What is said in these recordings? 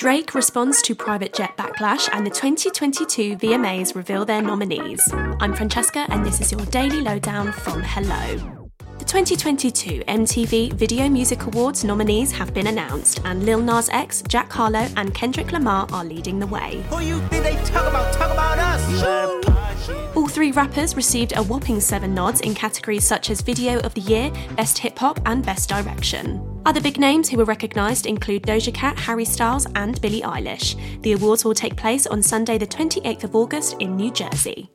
Drake responds to private jet backlash, and the 2022 VMAs reveal their nominees. I'm Francesca, and this is your daily lowdown from Hello. The 2022 MTV Video Music Awards nominees have been announced, and Lil Nas X, Jack Harlow, and Kendrick Lamar are leading the way. Who you think they talk about? Talk about us. All three rappers received a whopping seven nods in categories such as Video of the Year, Best Hip Hop, and Best Direction. Other big names who were recognised include Doja Cat, Harry Styles, and Billie Eilish. The awards will take place on Sunday, the 28th of August in New Jersey.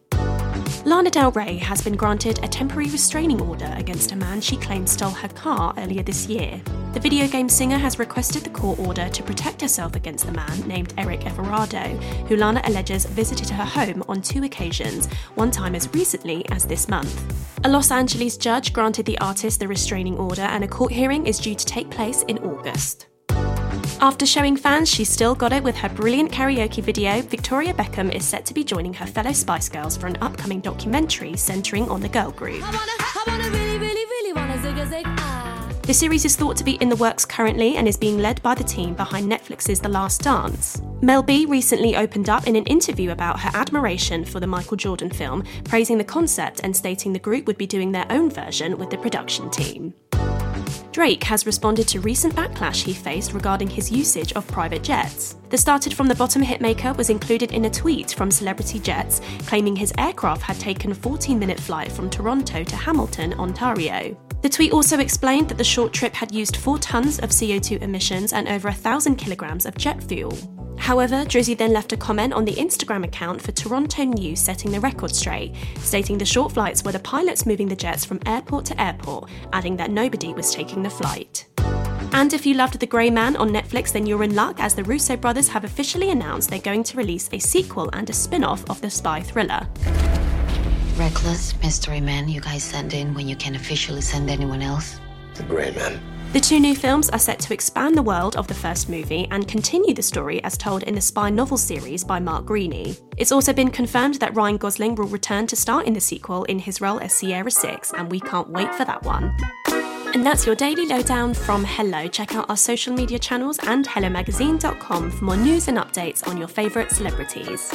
Lana Del Rey has been granted a temporary restraining order against a man she claims stole her car earlier this year. The video game singer has requested the court order to protect herself against the man named Eric Everardo, who Lana alleges visited her home on two occasions, one time as recently as this month. A Los Angeles judge granted the artist the restraining order, and a court hearing is due to take place in August. After showing fans she still got it with her brilliant karaoke video, Victoria Beckham is set to be joining her fellow Spice Girls for an upcoming documentary centering on the girl group. The series is thought to be in the works currently and is being led by the team behind Netflix's The Last Dance. Mel B recently opened up in an interview about her admiration for the Michael Jordan film, praising the concept and stating the group would be doing their own version with the production team. Drake has responded to recent backlash he faced regarding his usage of private jets. The started from the bottom hitmaker was included in a tweet from Celebrity Jets claiming his aircraft had taken a 14 minute flight from Toronto to Hamilton, Ontario. The tweet also explained that the short trip had used 4 tonnes of CO2 emissions and over 1,000 kilograms of jet fuel. However, Drizzy then left a comment on the Instagram account for Toronto News setting the record straight, stating the short flights were the pilots moving the jets from airport to airport, adding that nobody was taking the flight. And if you loved The Grey Man on Netflix, then you're in luck as the Russo brothers have officially announced they're going to release a sequel and a spin off of the spy thriller. Reckless mystery man you guys send in when you can officially send anyone else? The Grey Man. The two new films are set to expand the world of the first movie and continue the story as told in the spy novel series by Mark Greaney. It's also been confirmed that Ryan Gosling will return to star in the sequel in his role as Sierra 6, and we can't wait for that one. And that's your daily lowdown from Hello. Check out our social media channels and HelloMagazine.com for more news and updates on your favourite celebrities.